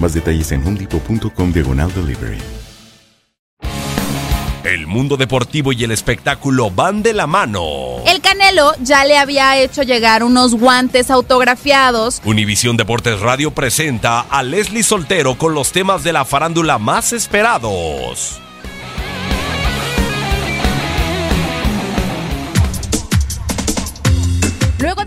Más detalles en homedepot.com diagonal delivery. El mundo deportivo y el espectáculo van de la mano. El Canelo ya le había hecho llegar unos guantes autografiados. Univisión Deportes Radio presenta a Leslie Soltero con los temas de la farándula más esperados.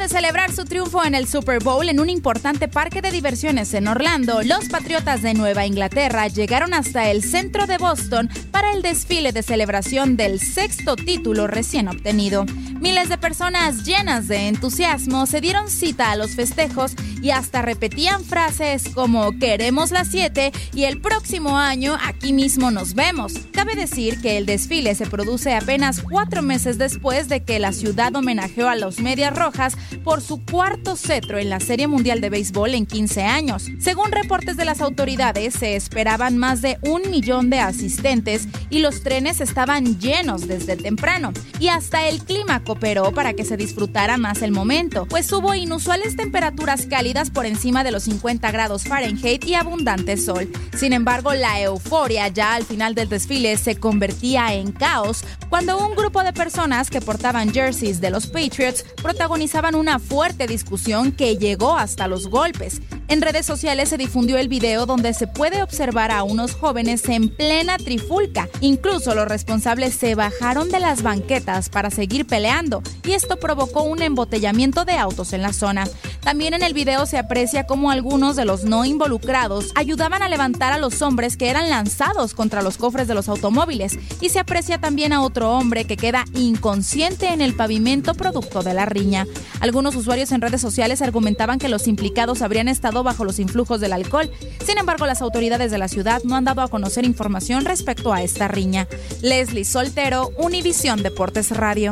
De celebrar su triunfo en el Super Bowl en un importante parque de diversiones en Orlando, los Patriotas de Nueva Inglaterra llegaron hasta el centro de Boston para el desfile de celebración del sexto título recién obtenido. Miles de personas llenas de entusiasmo se dieron cita a los festejos y hasta repetían frases como queremos las 7 y el próximo año aquí mismo nos vemos. Cabe decir que el desfile se produce apenas cuatro meses después de que la ciudad homenajeó a los Medias Rojas por su cuarto cetro en la Serie Mundial de Béisbol en 15 años. Según reportes de las autoridades, se esperaban más de un millón de asistentes y los trenes estaban llenos desde temprano. Y hasta el clima cooperó para que se disfrutara más el momento, pues hubo inusuales temperaturas cálidas por encima de los 50 grados Fahrenheit y abundante sol. Sin embargo, la euforia ya al final del desfile se convertía en caos cuando un grupo de personas que portaban jerseys de los Patriots protagonizaban una fuerte discusión que llegó hasta los golpes. En redes sociales se difundió el video donde se puede observar a unos jóvenes en plena trifulca. Incluso los responsables se bajaron de las banquetas para seguir peleando y esto provocó un embotellamiento de autos en la zona. También en el video se aprecia cómo algunos de los no involucrados ayudaban a levantar a los hombres que eran lanzados contra los cofres de los automóviles y se aprecia también a otro hombre que queda inconsciente en el pavimento producto de la riña. Algunos usuarios en redes sociales argumentaban que los implicados habrían estado bajo los influjos del alcohol. Sin embargo, las autoridades de la ciudad no han dado a conocer información respecto a esta riña. Leslie Soltero, Univisión Deportes Radio.